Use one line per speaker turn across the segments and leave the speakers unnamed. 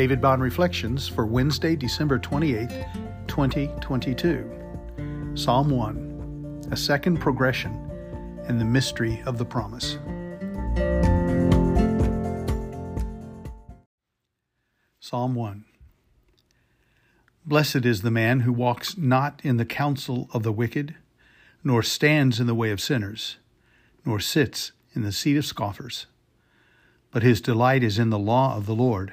David Bond Reflections for Wednesday, December 28th, 2022. Psalm 1 A second progression in the mystery of the promise. Psalm 1 Blessed is the man who walks not in the counsel of the wicked, nor stands in the way of sinners, nor sits in the seat of scoffers. But his delight is in the law of the Lord,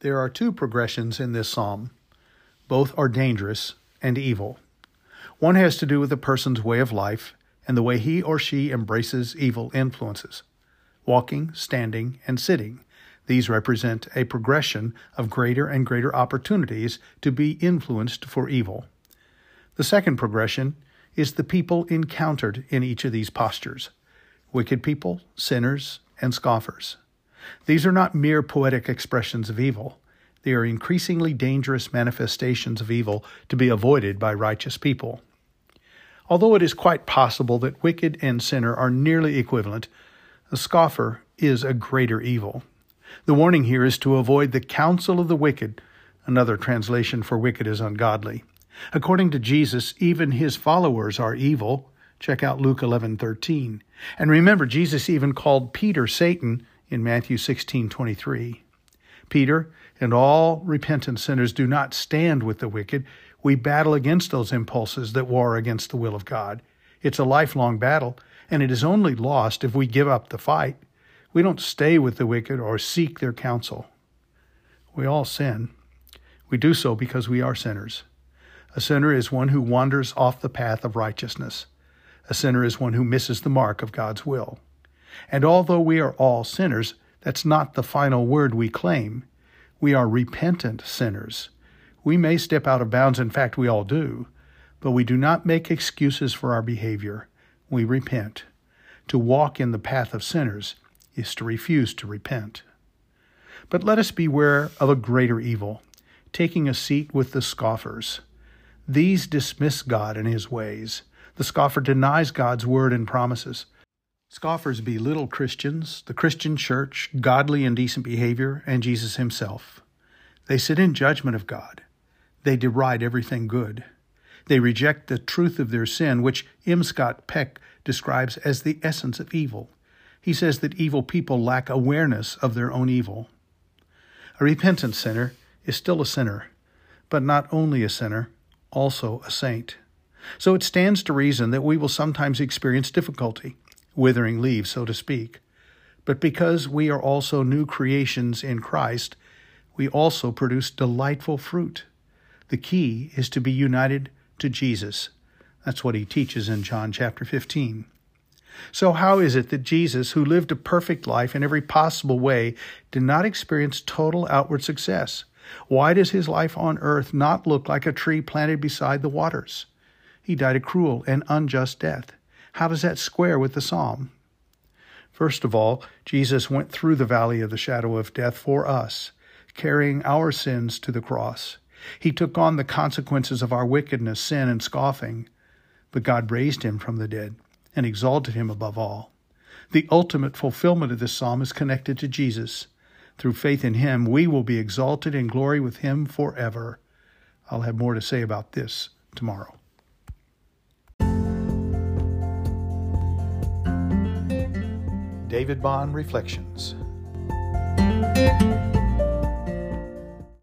There are two progressions in this psalm. Both are dangerous and evil. One has to do with a person's way of life and the way he or she embraces evil influences. Walking, standing, and sitting these represent a progression of greater and greater opportunities to be influenced for evil. The second progression is the people encountered in each of these postures wicked people, sinners, and scoffers. These are not mere poetic expressions of evil. They are increasingly dangerous manifestations of evil to be avoided by righteous people. Although it is quite possible that wicked and sinner are nearly equivalent, a scoffer is a greater evil. The warning here is to avoid the counsel of the wicked. Another translation for wicked is ungodly. According to Jesus, even his followers are evil. Check out Luke 11:13. And remember Jesus even called Peter Satan in Matthew 16:23. Peter and all repentant sinners do not stand with the wicked. We battle against those impulses that war against the will of God. It's a lifelong battle, and it is only lost if we give up the fight. We don't stay with the wicked or seek their counsel. We all sin. We do so because we are sinners. A sinner is one who wanders off the path of righteousness. A sinner is one who misses the mark of God's will. And although we are all sinners, that's not the final word we claim. We are repentant sinners. We may step out of bounds, in fact, we all do, but we do not make excuses for our behavior. We repent. To walk in the path of sinners is to refuse to repent. But let us beware of a greater evil, taking a seat with the scoffers. These dismiss God and his ways. The scoffer denies God's word and promises. Scoffers belittle Christians, the Christian church, godly and decent behavior, and Jesus himself. They sit in judgment of God. They deride everything good. They reject the truth of their sin, which M. Scott Peck describes as the essence of evil. He says that evil people lack awareness of their own evil. A repentant sinner is still a sinner, but not only a sinner, also a saint. So it stands to reason that we will sometimes experience difficulty, withering leaves, so to speak. But because we are also new creations in Christ, we also produce delightful fruit. The key is to be united to Jesus. That's what he teaches in John chapter 15. So, how is it that Jesus, who lived a perfect life in every possible way, did not experience total outward success? Why does his life on earth not look like a tree planted beside the waters? He died a cruel and unjust death. How does that square with the psalm? First of all, Jesus went through the valley of the shadow of death for us, carrying our sins to the cross. He took on the consequences of our wickedness, sin, and scoffing, but God raised him from the dead and exalted him above all. The ultimate fulfillment of this psalm is connected to Jesus. Through faith in him, we will be exalted in glory with him forever. I'll have more to say about this tomorrow. David Bond Reflections.